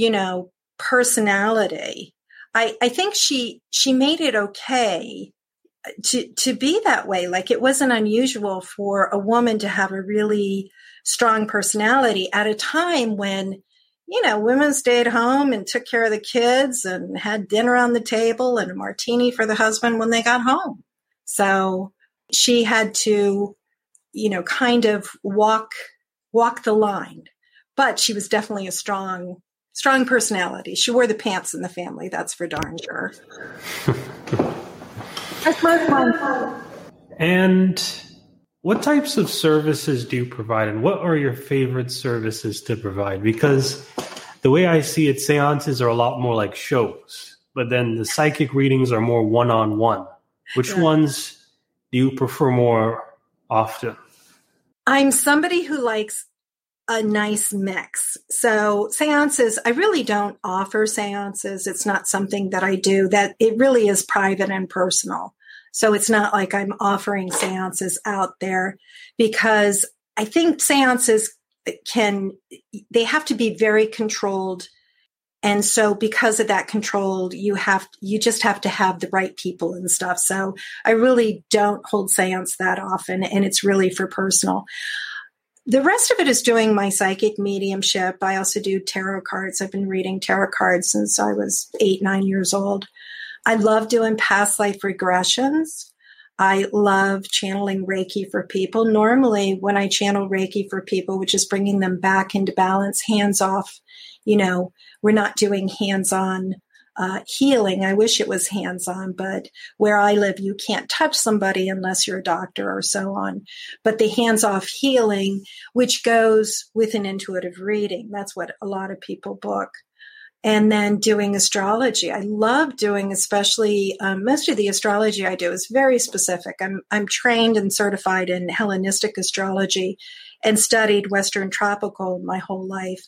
you know, personality. I, I think she she made it okay uh, to to be that way. Like it wasn't unusual for a woman to have a really strong personality at a time when you know women stayed home and took care of the kids and had dinner on the table and a martini for the husband when they got home. So she had to you know kind of walk walk the line. But she was definitely a strong strong personality. She wore the pants in the family, that's for darn sure. that's my fun. And what types of services do you provide, and what are your favorite services to provide? Because the way I see it, seances are a lot more like shows, but then the psychic readings are more one on one. Which yeah. ones do you prefer more often? I'm somebody who likes a nice mix. So seances, I really don't offer seances. It's not something that I do that it really is private and personal. So it's not like I'm offering seances out there because I think seances can, they have to be very controlled. And so because of that controlled, you have, you just have to have the right people and stuff. So I really don't hold seance that often and it's really for personal. The rest of it is doing my psychic mediumship. I also do tarot cards. I've been reading tarot cards since I was eight, nine years old. I love doing past life regressions. I love channeling Reiki for people. Normally, when I channel Reiki for people, which is bringing them back into balance, hands off, you know, we're not doing hands on uh, healing. I wish it was hands on, but where I live, you can't touch somebody unless you're a doctor or so on. But the hands off healing, which goes with an intuitive reading, that's what a lot of people book and then doing astrology. I love doing, especially um, most of the astrology I do is very specific. I'm I'm trained and certified in Hellenistic astrology, and studied Western tropical my whole life.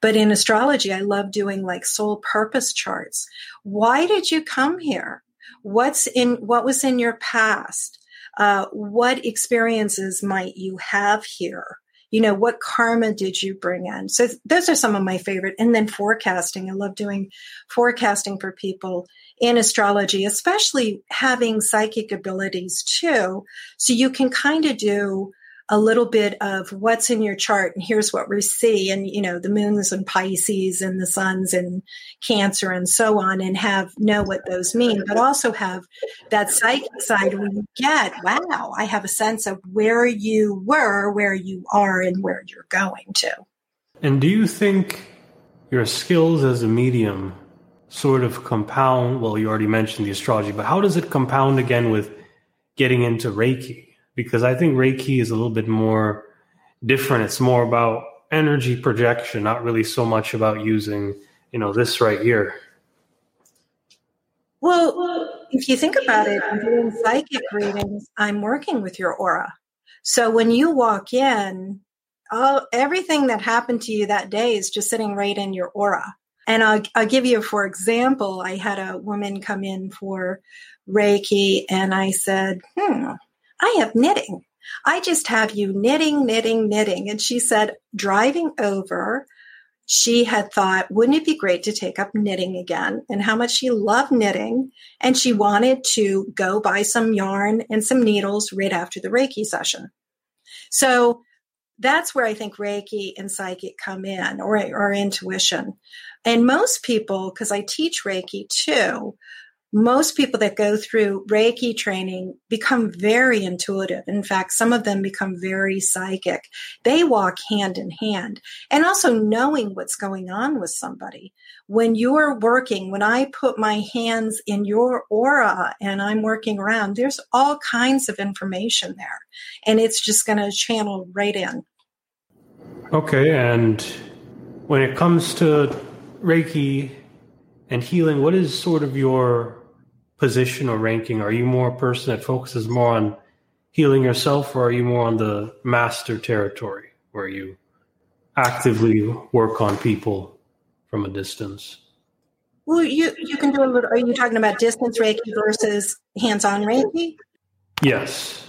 But in astrology, I love doing like soul purpose charts. Why did you come here? What's in what was in your past? Uh, what experiences might you have here? you know, what karma did you bring in? So those are some of my favorite. And then forecasting. I love doing forecasting for people in astrology, especially having psychic abilities too. So you can kind of do a little bit of what's in your chart and here's what we see and you know the moons and pisces and the suns and cancer and so on and have know what those mean but also have that psychic side where you get wow i have a sense of where you were where you are and where you're going to. And do you think your skills as a medium sort of compound well you already mentioned the astrology but how does it compound again with getting into reiki because I think Reiki is a little bit more different. It's more about energy projection, not really so much about using, you know, this right here. Well, if you think about it, I'm doing psychic readings, I'm working with your aura. So when you walk in, all, everything that happened to you that day is just sitting right in your aura. And I'll, I'll give you, for example, I had a woman come in for Reiki, and I said, hmm, I have knitting. I just have you knitting, knitting, knitting. And she said, driving over, she had thought, wouldn't it be great to take up knitting again? And how much she loved knitting. And she wanted to go buy some yarn and some needles right after the Reiki session. So that's where I think Reiki and psychic come in or, or intuition. And most people, because I teach Reiki too, most people that go through Reiki training become very intuitive. In fact, some of them become very psychic. They walk hand in hand and also knowing what's going on with somebody. When you're working, when I put my hands in your aura and I'm working around, there's all kinds of information there and it's just going to channel right in. Okay. And when it comes to Reiki and healing, what is sort of your position or ranking? Are you more a person that focuses more on healing yourself, or are you more on the master territory where you actively work on people from a distance? Well, you you can do a little. Are you talking about distance Reiki versus hands-on Reiki? Yes,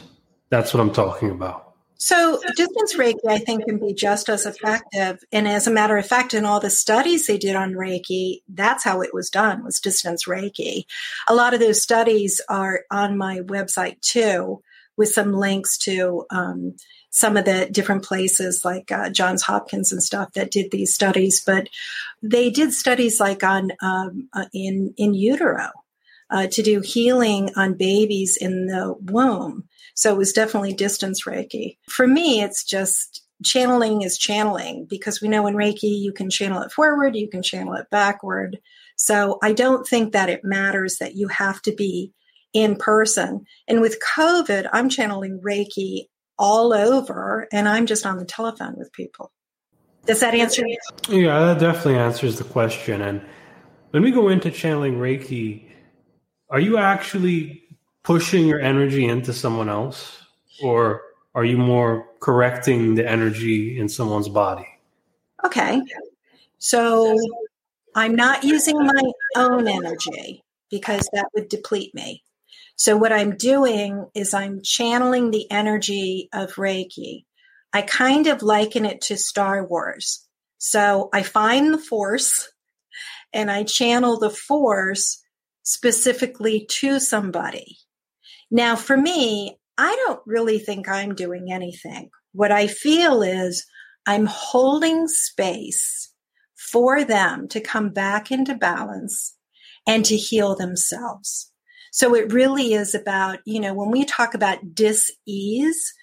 that's what I'm talking about. So, distance Reiki, I think, can be just as effective. And as a matter of fact, in all the studies they did on Reiki, that's how it was done, was distance Reiki. A lot of those studies are on my website too, with some links to um, some of the different places like uh, Johns Hopkins and stuff that did these studies. But they did studies like on um, uh, in in utero uh, to do healing on babies in the womb. So it was definitely distance Reiki. For me, it's just channeling is channeling because we know in Reiki you can channel it forward, you can channel it backward. So I don't think that it matters that you have to be in person. And with COVID, I'm channeling Reiki all over and I'm just on the telephone with people. Does that answer? Yeah, that definitely answers the question. And when we go into channeling Reiki, are you actually pushing your energy into someone else or are you more correcting the energy in someone's body? Okay. So I'm not using my own energy because that would deplete me. So what I'm doing is I'm channeling the energy of Reiki. I kind of liken it to Star Wars. So I find the force and I channel the force specifically to somebody. Now, for me, I don't really think I'm doing anything. What I feel is I'm holding space for them to come back into balance and to heal themselves. So it really is about, you know, when we talk about dis-ease,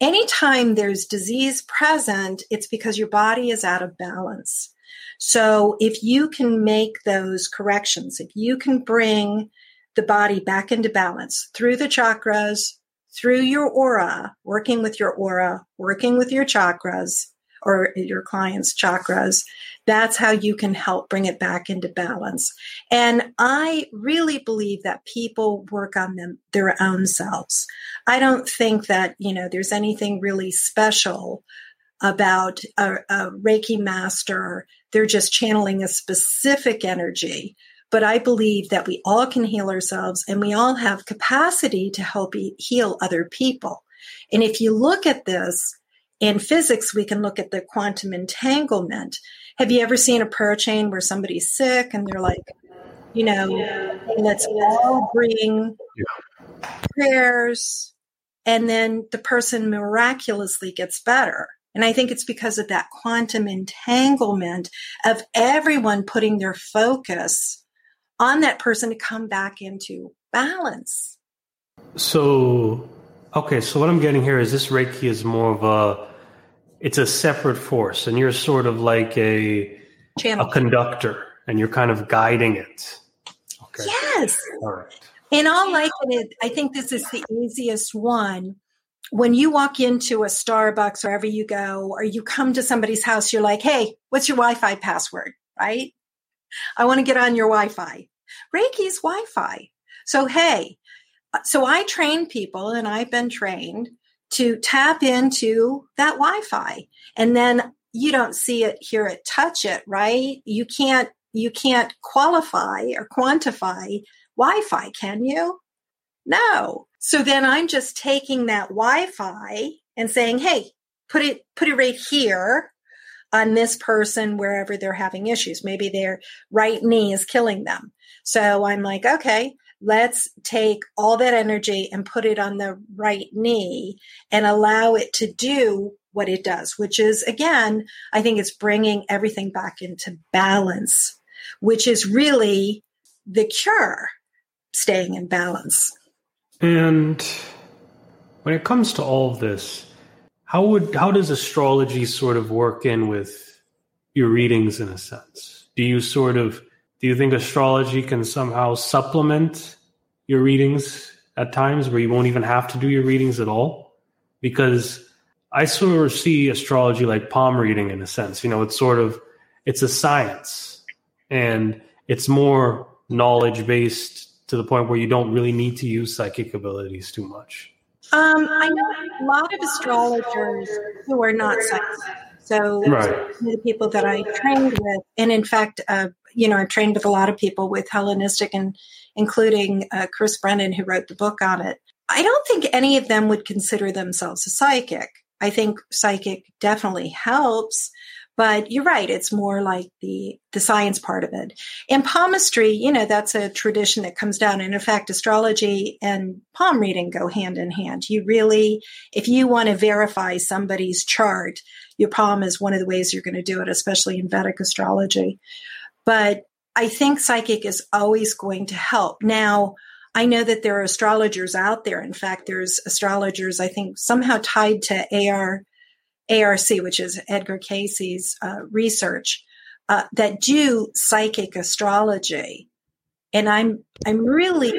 anytime there's disease present, it's because your body is out of balance. So if you can make those corrections, if you can bring the body back into balance through the chakras, through your aura, working with your aura, working with your chakras or your client's chakras, that's how you can help bring it back into balance. And I really believe that people work on them their own selves. I don't think that, you know, there's anything really special about a, a Reiki master. They're just channeling a specific energy but I believe that we all can heal ourselves and we all have capacity to help heal other people. And if you look at this in physics, we can look at the quantum entanglement. Have you ever seen a prayer chain where somebody's sick and they're like, you know, let's all bring prayers, and then the person miraculously gets better. And I think it's because of that quantum entanglement of everyone putting their focus on that person to come back into balance. So, okay, so what I'm getting here is this Reiki is more of a, it's a separate force, and you're sort of like a Channel. a conductor, and you're kind of guiding it. Okay. Yes. All right. And I'll liken it. I think this is the easiest one. When you walk into a Starbucks, wherever you go, or you come to somebody's house, you're like, "Hey, what's your Wi-Fi password?" Right? I want to get on your Wi-Fi. Reiki's Wi Fi. So, hey, uh, so I train people and I've been trained to tap into that Wi Fi. And then you don't see it, hear it, touch it, right? You can't, you can't qualify or quantify Wi Fi, can you? No. So then I'm just taking that Wi Fi and saying, hey, put it, put it right here on this person wherever they're having issues. Maybe their right knee is killing them. So I'm like, okay, let's take all that energy and put it on the right knee and allow it to do what it does, which is again, I think it's bringing everything back into balance, which is really the cure, staying in balance. And when it comes to all of this, how would how does astrology sort of work in with your readings in a sense? Do you sort of do you think astrology can somehow supplement your readings at times where you won't even have to do your readings at all? Because I sort of see astrology like palm reading in a sense. You know, it's sort of it's a science and it's more knowledge based to the point where you don't really need to use psychic abilities too much. Um, I know a lot of astrologers who are not psychics. So right. the people that I trained with, and in fact, uh, you know, I've trained with a lot of people with Hellenistic, and including uh, Chris Brennan, who wrote the book on it. I don't think any of them would consider themselves a psychic. I think psychic definitely helps, but you're right it's more like the the science part of it. And palmistry you know that's a tradition that comes down. And in fact astrology and palm reading go hand in hand. You really if you want to verify somebody's chart your palm is one of the ways you're going to do it especially in vedic astrology. But i think psychic is always going to help. Now I know that there are astrologers out there. In fact, there's astrologers, I think, somehow tied to AR ARC, which is Edgar Cayce's uh, research, uh, that do psychic astrology. And I'm I'm really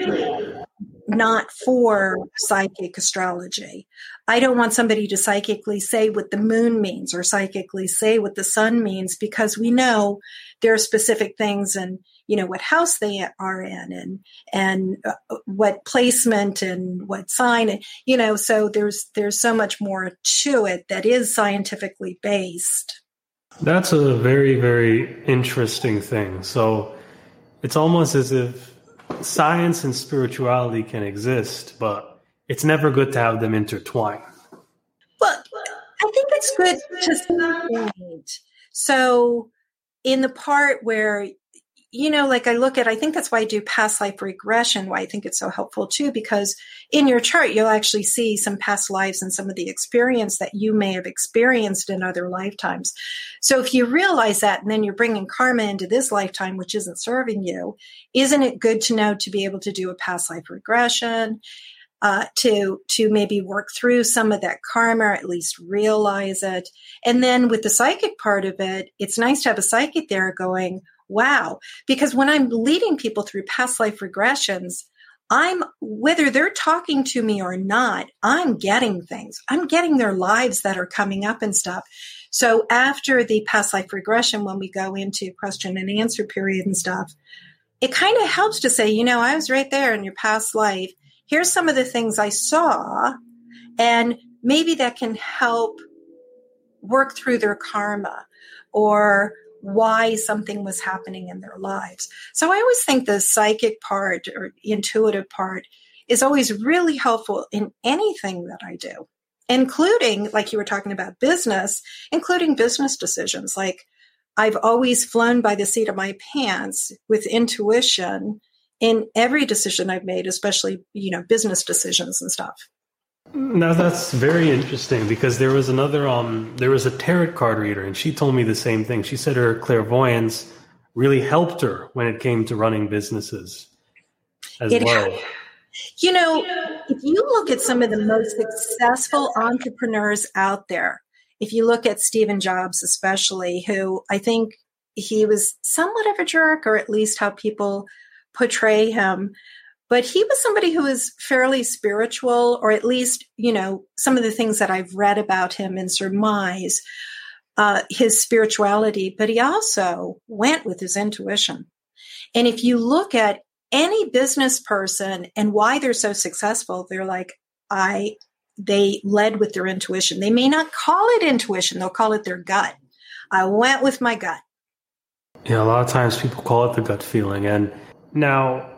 not for psychic astrology. I don't want somebody to psychically say what the moon means or psychically say what the sun means because we know there are specific things and you know what house they are in and and uh, what placement and what sign and you know so there's there's so much more to it that is scientifically based. That's a very very interesting thing. So it's almost as if science and spirituality can exist but it's never good to have them intertwine well i think it's good to some point. So in the part where you know, like I look at, I think that's why I do past life regression, why I think it's so helpful too, because in your chart, you'll actually see some past lives and some of the experience that you may have experienced in other lifetimes. So if you realize that and then you're bringing karma into this lifetime, which isn't serving you, isn't it good to know to be able to do a past life regression? Uh, to to maybe work through some of that karma, or at least realize it, and then with the psychic part of it, it's nice to have a psychic there going, wow. Because when I'm leading people through past life regressions, I'm, whether they're talking to me or not, I'm getting things. I'm getting their lives that are coming up and stuff. So after the past life regression, when we go into question and answer period and stuff, it kind of helps to say, you know, I was right there in your past life. Here's some of the things I saw. And maybe that can help work through their karma or why something was happening in their lives. So I always think the psychic part or intuitive part is always really helpful in anything that I do, including, like you were talking about business, including business decisions. Like I've always flown by the seat of my pants with intuition in every decision I've made, especially, you know, business decisions and stuff. Now that's very interesting because there was another um there was a tarot card reader and she told me the same thing. She said her clairvoyance really helped her when it came to running businesses as it, well. You know, if you look at some of the most successful entrepreneurs out there, if you look at Stephen Jobs especially, who I think he was somewhat of a jerk or at least how people portray him but he was somebody who was fairly spiritual, or at least, you know, some of the things that I've read about him and surmise uh, his spirituality, but he also went with his intuition. And if you look at any business person and why they're so successful, they're like, I, they led with their intuition. They may not call it intuition, they'll call it their gut. I went with my gut. Yeah, a lot of times people call it the gut feeling. And now,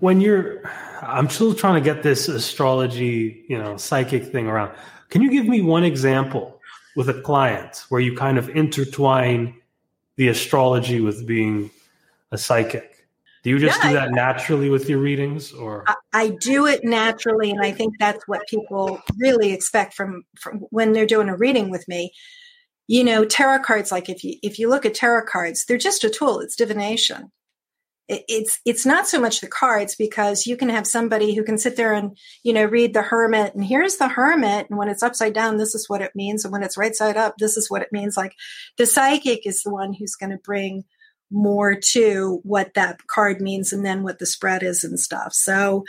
when you're i'm still trying to get this astrology you know psychic thing around. Can you give me one example with a client where you kind of intertwine the astrology with being a psychic? Do you just yeah, do that I, naturally with your readings or? I, I, do it naturally and i think that's what people really expect from, from when they're doing a reading with me. You know tarot cards like if you if you look at tarot cards they're just a tool. It's divination it's it's not so much the cards because you can have somebody who can sit there and you know read the hermit and here's the hermit and when it's upside down this is what it means. And when it's right side up this is what it means. Like the psychic is the one who's going to bring more to what that card means and then what the spread is and stuff. So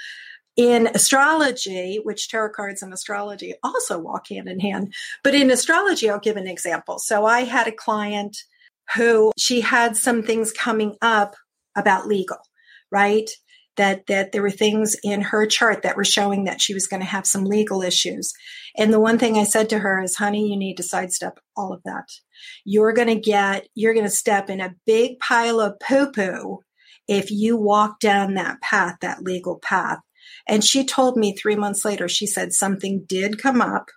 in astrology which tarot cards and astrology also walk hand in hand but in astrology i'll give an example. So i had a client who she had some things coming up about legal, right? that that there were things in her chart that were showing that she was going to have some legal issues. And the one thing I said to her is, "Honey, you need to sidestep all of that. You're going to get you're going to step in a big pile of poo-poo if you walk down that path, that legal path." And she told me 3 months later she said something did come up.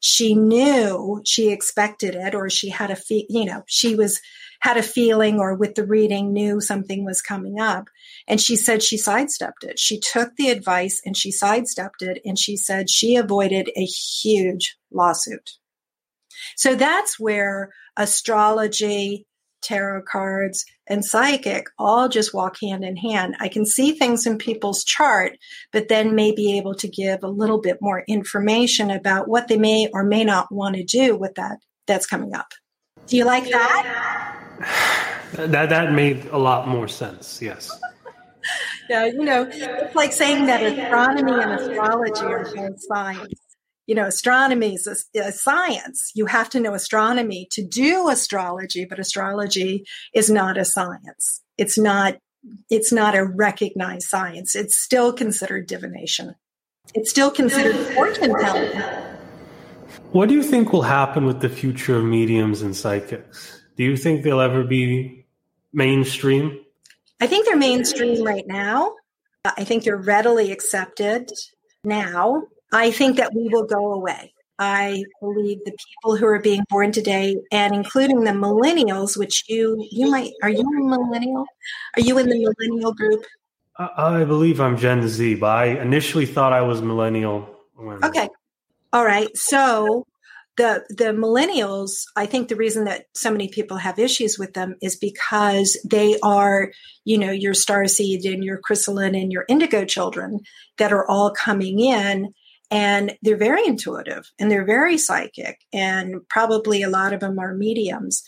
She knew she expected it or she had a fee, you know, she was had a feeling or with the reading knew something was coming up. And she said she sidestepped it. She took the advice and she sidestepped it. And she said she avoided a huge lawsuit. So that's where astrology, tarot cards, and psychic all just walk hand in hand. I can see things in people's chart, but then may be able to give a little bit more information about what they may or may not want to do with that that's coming up. Do you like that? That that made a lot more sense. Yes. yeah, you know, it's like saying that astronomy and astrology are both science. You know, astronomy is a, a, science. You have to know astronomy to do astrology, but astrology is not a science. It's not. It's not a recognized science. It's still considered divination. It's still considered fortune telling. What do you think will happen with the future of mediums and psychics? Do you think they'll ever be mainstream? I think they're mainstream right now. I think they're readily accepted now. I think that we will go away. I believe the people who are being born today, and including the millennials, which you you might are you a millennial? Are you in the millennial group? I, I believe I'm Gen Z, but I initially thought I was millennial. Okay, all right. So the the millennials i think the reason that so many people have issues with them is because they are you know your star seed and your chrysalid and your indigo children that are all coming in and they're very intuitive and they're very psychic and probably a lot of them are mediums.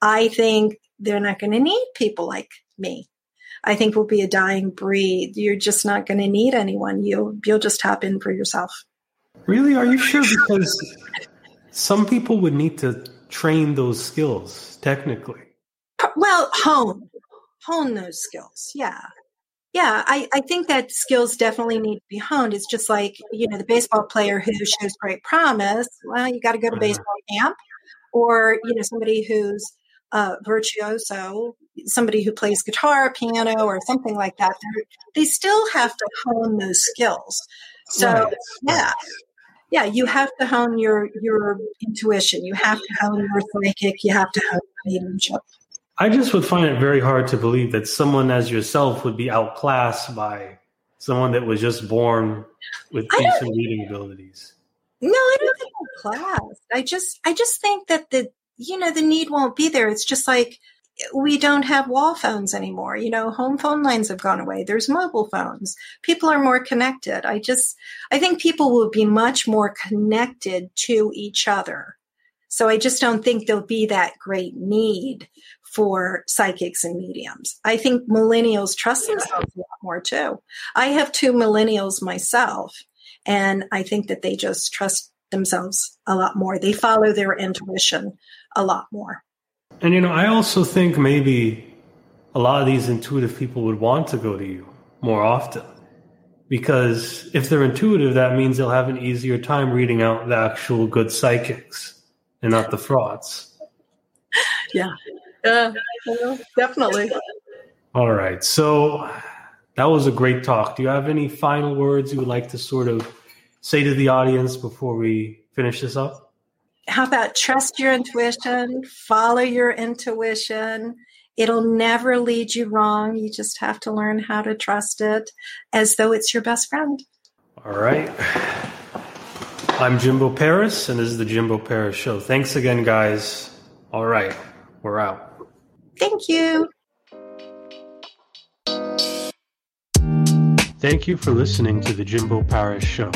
I think they're not going to need people like me. I think we'll be a dying breed. You're just not going to need anyone. You you'll just tap in for yourself. Really? Are you sure? Because some people would need to train those skills technically. Well, hone, hone those skills. Yeah. Yeah, I, I think that skills definitely need to be honed. It's just like, you know, the baseball player who shows great promise. Well, you got to go to mm-hmm. baseball camp. Or, you know, somebody who's uh, virtuoso, somebody who plays guitar, piano, or something like that. They still have to hone those skills. So, right. yeah, yeah, you have to hone your your intuition. You have to hone your psychic. You have to hone mediumship. I just would find it very hard to believe that someone as yourself would be outclassed by someone that was just born with decent reading abilities. No, I don't think outclassed. I just I just think that the you know the need won't be there. It's just like we don't have wall phones anymore. You know, home phone lines have gone away. There's mobile phones. People are more connected. I just, I think people will be much more connected to each other. So I just don't think there'll be that great need for psychics and mediums. I think millennials trust themselves a lot more too. I have two millennials myself, and I think that they just trust themselves a lot more. They follow their intuition a lot more. And you know, I also think maybe a lot of these intuitive people would want to go to you more often. Because if they're intuitive, that means they'll have an easier time reading out the actual good psychics and not the frauds. Yeah. Yeah, definitely. All right. So that was a great talk. Do you have any final words you would like to sort of say to the audience before we finish this up? How about trust your intuition, follow your intuition. It'll never lead you wrong. You just have to learn how to trust it as though it's your best friend. All right. I'm Jimbo Paris, and this is the Jimbo Paris Show. Thanks again, guys. All right, we're out. Thank you. Thank you for listening to the Jimbo Paris Show.